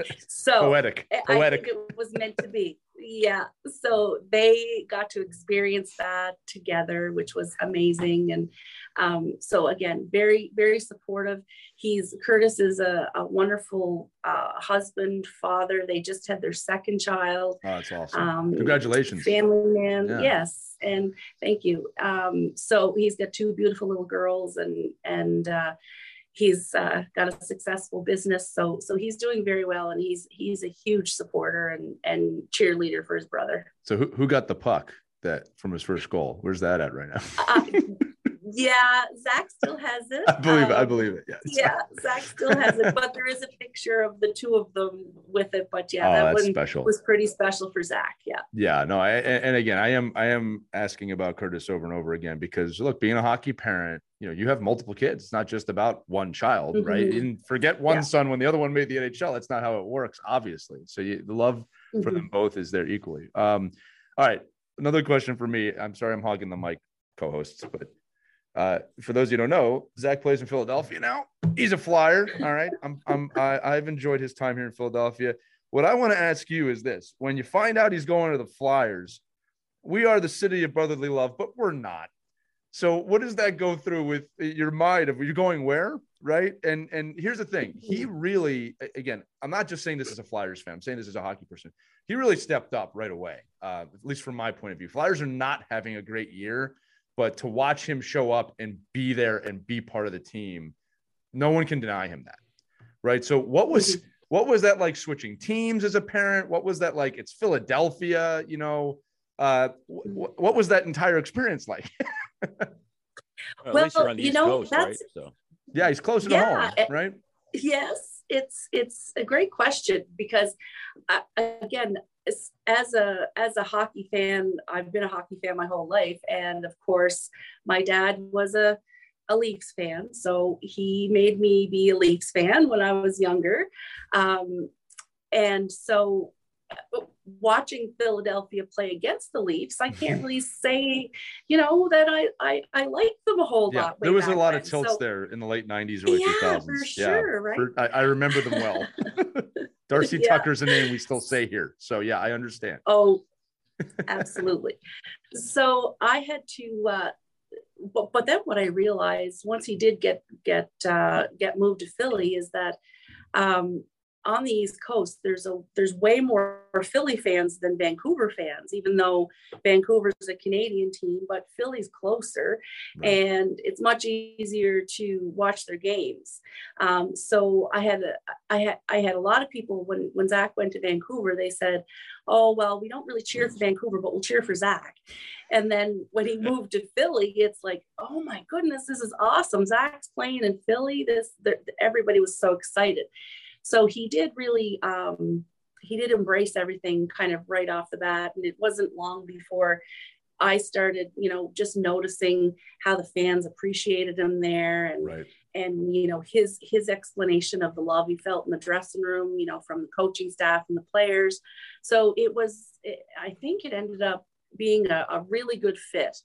<laughs> So
poetic poetic
I think it was meant to be. Yeah. So they got to experience that together, which was amazing. And um, so again, very, very supportive. He's Curtis is a, a wonderful uh, husband, father. They just had their second child.
oh that's awesome
Um,
congratulations
Family man.
Yeah.
Yes. And thank you. Um, so he's got two beautiful little girls and, and, uh, he's uh, got a successful business so so he's doing very well and he's he's a huge supporter and and cheerleader for his brother.
So who, who got the puck that from his first goal? Where's that at right now?
Uh, yeah zach still has it <laughs>
i believe it i
Um,
believe it yeah
yeah zach still has it but there is a picture of the two of them with it but yeah
oh
that one
special
was pretty special for zach yeah
Yeah, no, I, and again, I am I am asking about Curtis over and over again because look, being a hockey parent, you know, you have multiple kids. It's not just about one child, right?
Mhm.
And forget one
Yeah.
son when the other one made the NHL. That's not how it works, obviously. So you, the love for
Mhm.
them both is there equally. Um, all right, another question for me. I'm sorry, I'm hogging the mic, co-hosts, but uh, for those you don't know, Zach plays in Philadelphia now. He's a Flyer. All right, I'm I'm I, I've enjoyed his time here in Philadelphia. What I want to ask you is this: When you find out he's going to the Flyers, we are the city of brotherly love, but we're not. So what does that go through with your mind of you're going where, right? And and here's the thing: he really, again, I'm not just saying this as a Flyers fan. I'm saying this as a hockey person. He really stepped up right away, uh, at least from my point of view. Flyers are not having a great year, but to watch him show up and be there and be part of the team, no one can deny him that, right? So what was what was that like switching teams as a parent? What was that like? It's Philadelphia, you know. Uh, wh- what was that entire experience like? <laughs>
Well, at least you're
Well,
on
you
East
know,
Coast, right?
that's-
So
yeah, he's closer to
Yeah,
home,
it-
right?
yes it's it's a great question because uh, again as, as a as a hockey fan i've been a hockey fan my whole life and of course my dad was a a leafs fan so he made me be a leafs fan when i was younger um, and so uh, watching philadelphia play against the leafs i can't <laughs> really say you know that i i, I like them a whole
Yeah,
lot
there was a lot of tilts
So-
there in the late '90s, early
Yeah,
2000s.
for sure, right?
for- I, I remember them well. <laughs> <laughs> Darcy <laughs>
Yeah.
Tucker's a name we still say here, so yeah, I understand.
Oh, <laughs> absolutely. so I had to uh, but, but then what I realized once he did get get uh, get moved to Philly is that um, on the East Coast, there's a there's way more Philly fans than Vancouver fans, even though Vancouver's a Canadian team, but Philly's closer, right. and it's much easier to watch their games. Um, so I had a, I had I had a lot of people when when Zach went to Vancouver, they said, "Oh well, we don't really cheer for Vancouver, but we'll cheer for Zach." And then when he <laughs> moved to Philly, it's like, "Oh my goodness, this is awesome! Zach's playing in Philly." This everybody was so excited. So he did really, um, he did embrace everything kind of right off the bat. And it wasn't long before I started, you know, just noticing how the fans appreciated him there and, right. and, you know, his, his explanation of the love he felt in the dressing room, you know, from the coaching staff and the players. So it was, I think it ended up being a, a really good fit.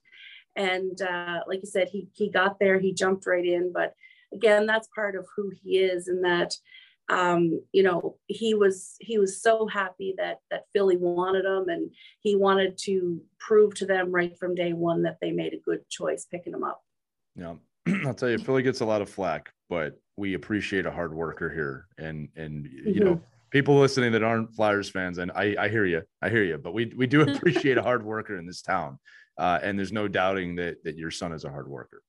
And uh, like you said, he, he got there, he jumped right in, but again, that's part of who he is and that, um, you know, he was he was so happy that that Philly wanted him, and he wanted to prove to them right from day one that they made a good choice picking him up.
Yeah, <clears throat> I'll tell you, Philly gets a lot of flack, but we appreciate a hard worker here, and and you mm-hmm. know, people listening that aren't Flyers fans, and I I hear you, I hear you, but we we do <laughs> appreciate a hard worker in this town, uh, and there's no doubting that that your son is a hard worker.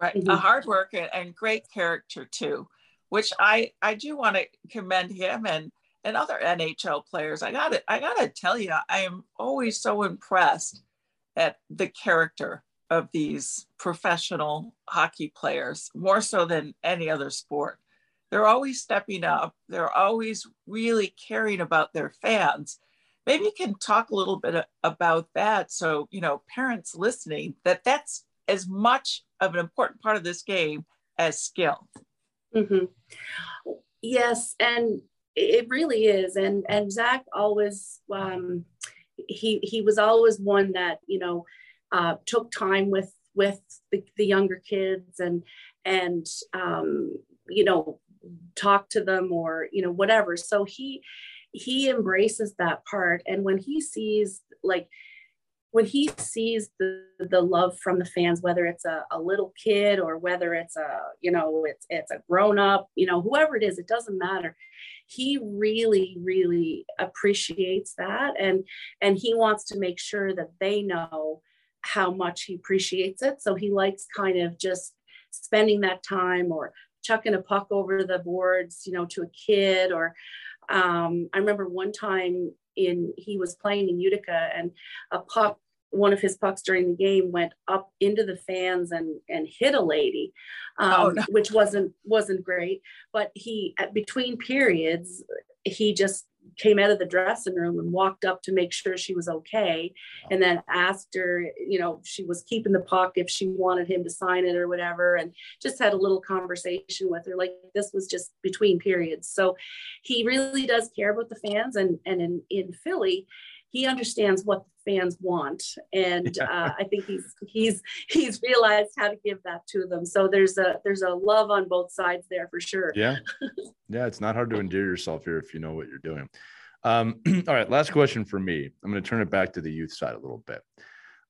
Right, mm-hmm. a hard worker and great character too which I I do want to commend him and and other NHL players. I got to I got to tell you, I am always so impressed at the character of these professional hockey players, more so than any other sport. They're always stepping up. They're always really caring about their fans. Maybe you can talk a little bit about that so, you know, parents listening that that's as much of an important part of this game as skill.
Mm-hmm. Yes, and it really is. And and Zach always um, he he was always one that you know uh, took time with with the, the younger kids and and um, you know talk to them or you know whatever. So he he embraces that part, and when he sees like when he sees the, the love from the fans, whether it's a, a little kid or whether it's a, you know, it's, it's a grown up, you know, whoever it is, it doesn't matter. He really, really appreciates that. And, and he wants to make sure that they know how much he appreciates it. So he likes kind of just spending that time or chucking a puck over the boards, you know, to a kid or, um, I remember one time in he was playing in Utica and a puck one of his pucks during the game went up into the fans and and hit a lady um, oh, no. which wasn't wasn't great but he at between periods he just came out of the dressing room and walked up to make sure she was okay. And then asked her you know she was keeping the puck if she wanted him to sign it or whatever and just had a little conversation with her. Like this was just between periods. So he really does care about the fans and and in in philly he understands what the fans want. And uh, i think he's he's he's realized how to give that to them. So there's a there's a love on both sides there for sure.
Yeah. Yeah it's not hard to endear yourself here if you know what you're doing. Um, <clears throat> all right last question for me. I'm going to turn it back to the youth side a little bit.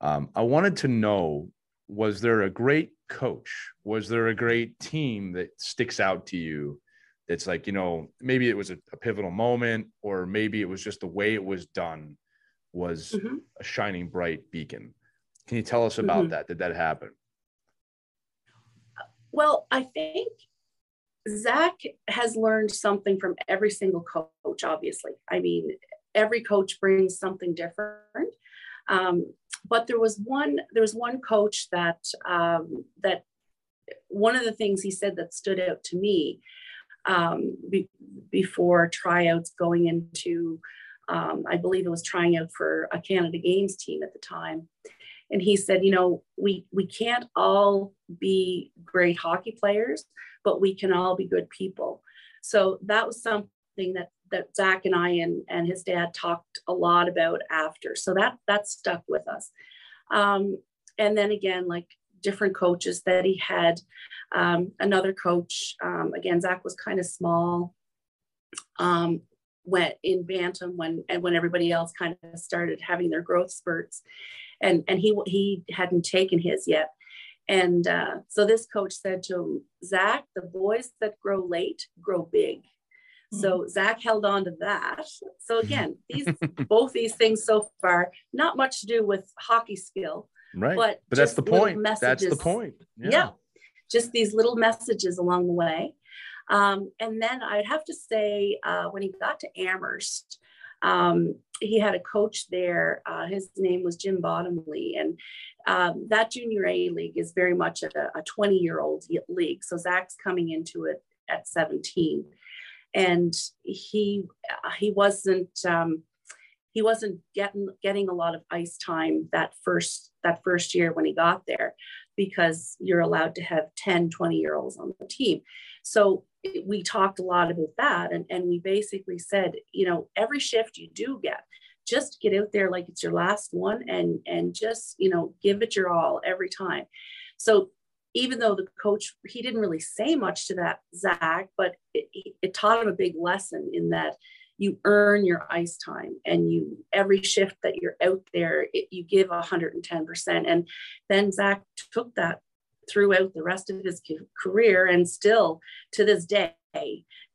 Um, i wanted to know was there a great coach? Was there a great team that sticks out to you? It's like you know maybe it was a, a, pivotal moment or maybe it was just the way it was done was mm-hmm. a shining bright beacon. Can you tell us about mm-hmm. that? Did that happen?
Well, I think Zach has learned something from every single coach, obviously. I mean, every coach brings something different. Um, but there was one, there was one coach that um, that one of the things he said that stood out to me um, be, before tryouts going into um, I believe it was trying out for a Canada Games team at the time. And he said, you know, we we can't all be great hockey players, but we can all be good people. So that was something that that Zach and I and, and his dad talked a lot about after. So that that stuck with us. Um, and then again, like different coaches that he had. Um, another coach, um, again, Zach was kind of small. Um, went in bantam when and when everybody else kind of started having their growth spurts and and he he hadn't taken his yet And uh, so this coach said to him, Zach, the boys that grow late grow big. So mm-hmm. Zach held on to that. So again, these <laughs> both these things so far, not much to do with hockey skill,
right? But but that's the point. That's the point.
Yeah. yeah. just these little messages along the way. Um, and then I'd have to say, uh, when he got to Amherst, um, he had a coach there. Uh, his name was Jim Bottomley, and um, that junior A league is very much a 20 year old league. So Zach's coming into it at 17 and he he wasn't um, he wasn't getting getting a lot of ice time that first that first year when he got there because you're allowed to have 10 20 year olds on the team so we talked a lot about that and, and we basically said you know every shift you do get just get out there like it's your last one and and just you know give it your all every time. So even though the coach he didn't really say much to that Zach, but it, it taught him a big lesson in that you earn your ice time and you every shift that you're out there it, you give 110% and then zach took that throughout the rest of his career and still to this day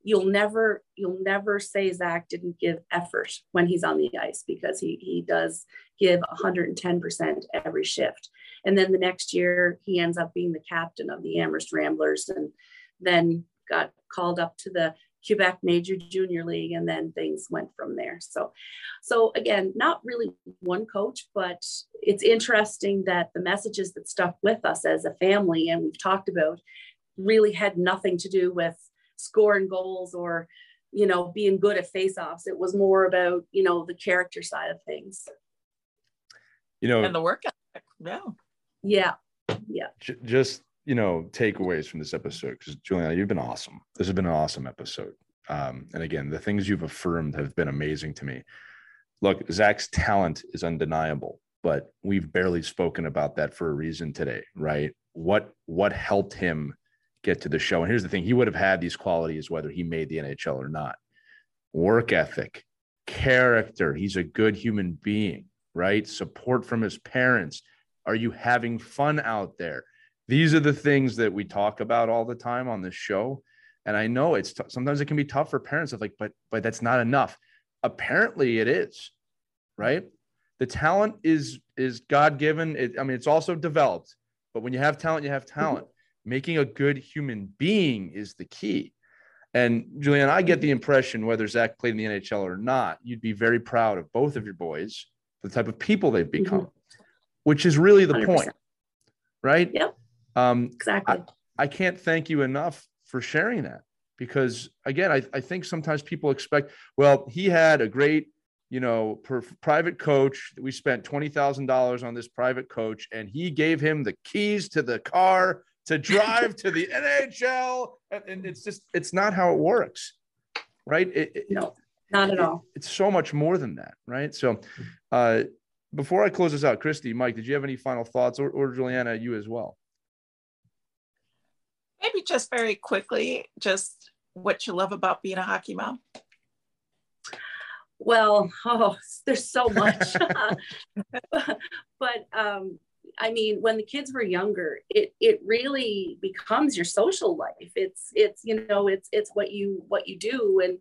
you'll never you'll never say zach didn't give effort when he's on the ice because he he does give 110% every shift. And then the next year, he ends up being the captain of the Amherst Ramblers and then got called up to the Quebec Major Junior League, and then things went from there. So, so again, not really one coach, but it's interesting that the messages that stuck with us as a family, and we've talked about, really had nothing to do with scoring goals or, you know, being good at face-offs. It was more about, you know, the character side of things.
You know,
and the work ethic. Yeah.
Yeah. Yeah.
Just, you know, takeaways from this episode because Juliana, you've been awesome. This has been an awesome episode. Um, and again, the things you've affirmed have been amazing to me. Look, Zach's talent is undeniable, but we've barely spoken about that for a reason today, right? What what helped him get to the show? And here's the thing: he would have had these qualities whether he made the NHL or not. Work ethic, character. He's a good human being, right? Support from his parents are you having fun out there? These are the things that we talk about all the time on this show. And I know it's t- sometimes it can be tough for parents of like, but but that's not enough. Apparently it is, right? The talent is is God given. It, I mean, it's also developed. But when you have talent, you have talent. <laughs> Making a good human being is the key. And Julian, I get the impression whether Zach played in the NHL or not, you'd be very proud of both of your boys, the type of people they've become. Mm-hmm which is really the 100%. point, right?
Yep. Um, exactly.
I, I, can't thank you enough for sharing that because again, I, I think sometimes people expect, well, he had a great, you know, per, private coach. We spent twenty thousand dollars on this private coach, and he gave him the keys to the car to drive to the <laughs> NHL. And, and, it's just, it's not how it works, right? It,
no, not at all.
it's so much more than that, right? So, uh, before I close this out, Christy, Mike, did you have any final thoughts, or, or Juliana, you as well?
Maybe just very quickly, just what you love about being a hockey mom.
Well, oh, there's so <laughs> much. <laughs> but um, I mean, when the kids were younger, it it really becomes your social life. It's it's you know it's it's what you what you do and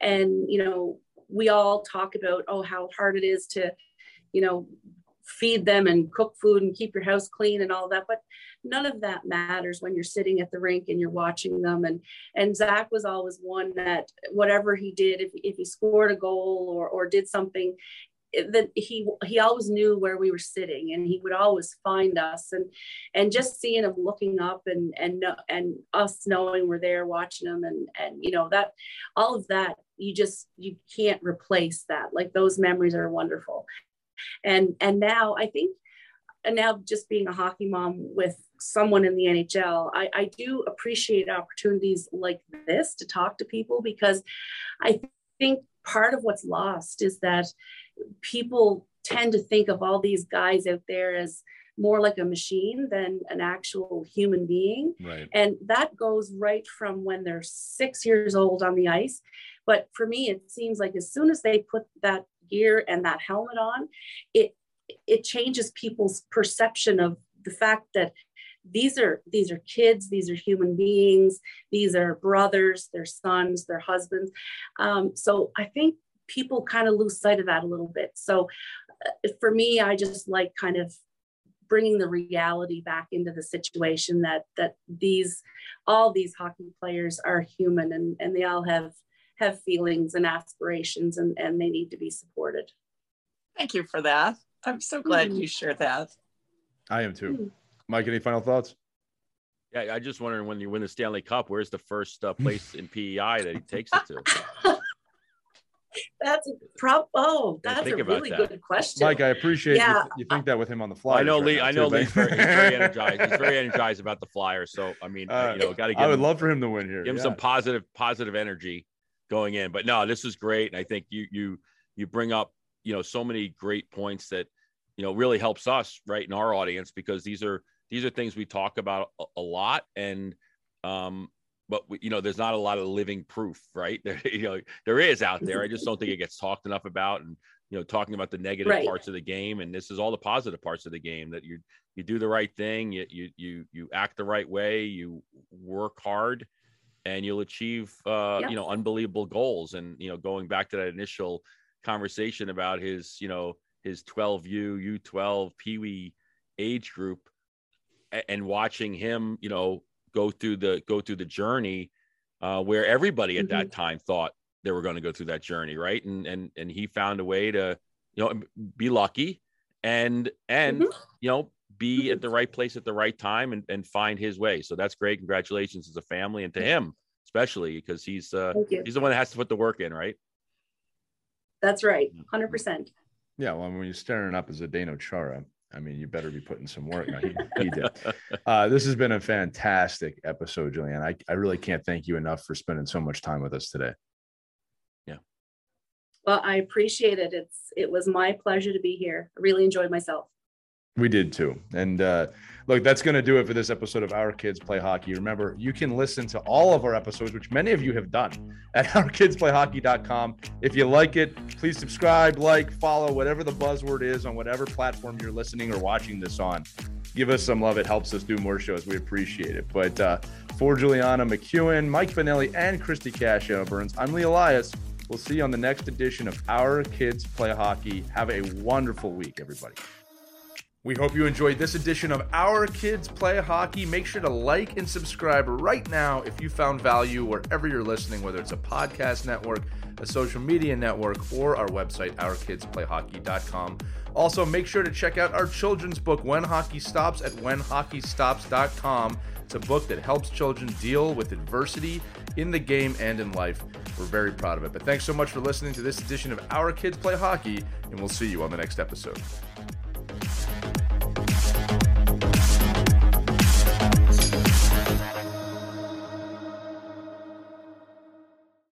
and you know we all talk about oh how hard it is to you know, feed them and cook food and keep your house clean and all that. But none of that matters when you're sitting at the rink and you're watching them. And and Zach was always one that whatever he did, if, if he scored a goal or or did something, eh, that he he always knew where we were sitting and he would always find us. And and just seeing him looking up and and and us knowing we're there watching him and and you know that all of that you just you can't replace that. Like those memories are wonderful. And and now I think and now just being a hockey mom with someone in the NHL, I, I do appreciate opportunities like this to talk to people because I think part of what's lost is that people tend to think of all these guys out there as more like a machine than an actual human being.
Right.
And that goes right from when they're six years old on the ice. But for me, it seems like as soon as they put that gear and that helmet on, it it changes people's perception of the fact that these are these are kids these are human beings these are brothers their sons their husbands. Um, so i think people kind of lose sight of that a little bit. So uh, for me i just like kind of bringing the reality back into the situation that that these all these hockey players are human and and they all have have feelings and aspirations and and they need to be supported.
Thank you for that i'm so glad you shared that
i am too mm-hmm. mike any final thoughts
yeah i just wondering when you win the stanley cup where's the first uh, place in <laughs> pei that he takes it to <laughs>
that's a prop. Oh, that's a really that. good question.
Mike, I appreciate yeah. you, you think that with him on the fly.
I know Lee. Right I know Lee's very, very, <laughs> energized. He's very energized about the Flyers. So I mean, uh, you know, got to give.
I would him, love for him to win here.
Give him yeah. some positive, positive energy going in. But no, this is great, and I think you you you bring up you know so many great points that you know really helps us right in our audience because these are these are things we talk about a, a lot and um but you know, there's not a lot of living proof, right? <laughs> There, you know, there is out there. I just don't think it gets talked enough about, and you know, talking about the negative right. parts of the game, and this is all the positive parts of the game that you you do the right thing, you you you you act the right way, you work hard, and you'll achieve uh, you know unbelievable goals. And you know, going back to that initial conversation about his you know his 12U U12 Pee Wee age group, and watching him you know go through the go through the journey uh, where everybody at mm-hmm. that time thought they were going to go through that journey, right? And and and he found a way to you know be lucky and and mm-hmm. you know be mm-hmm. at the right place at the right time and, and find his way. So that's great. Congratulations as a family and to him especially because he's uh he's the one that has to put the work in, right?
That's right, hundred percent.
Yeah, well, when you're staring up as a Dano Chara, I mean, you better be putting some work. No, he, he did. <laughs> Uh, this has been a fantastic episode, Julian. I, I really can't thank you enough for spending so much time with us today.
Yeah.
Well, I appreciate it. It's it was my pleasure to be here. I really enjoyed myself.
We did too. And uh, look, that's going to do it for this episode of Our Kids Play Hockey. Remember, you can listen to all of our episodes, which many of you have done, at <laughs> ourkidsplayhockey.com. If you like it, please subscribe, like, follow, whatever the buzzword is on whatever platform you're listening or watching this on. Give us some love. It helps us do more shows. We appreciate it. But uh, for Juliana MacEwen, Mike Finelli, and Christy Cascio Burns, I'm Lee Elias. We'll see you on the next edition of Our Kids Play Hockey. Have a wonderful week, everybody. We hope you enjoyed this edition of Our Kids Play Hockey. Make sure to like and subscribe right now if you found value wherever you're listening, whether it's a podcast network, a social media network, or our website, ourkidsplayhockey.com. Also, make sure to check out our children's book, When Hockey Stops, at whenhockeystops.com. It's a book that helps children deal with adversity in the game and in life. We're very proud of it. But thanks so much for listening to this edition of Our Kids Play Hockey, and we'll see you on the next episode.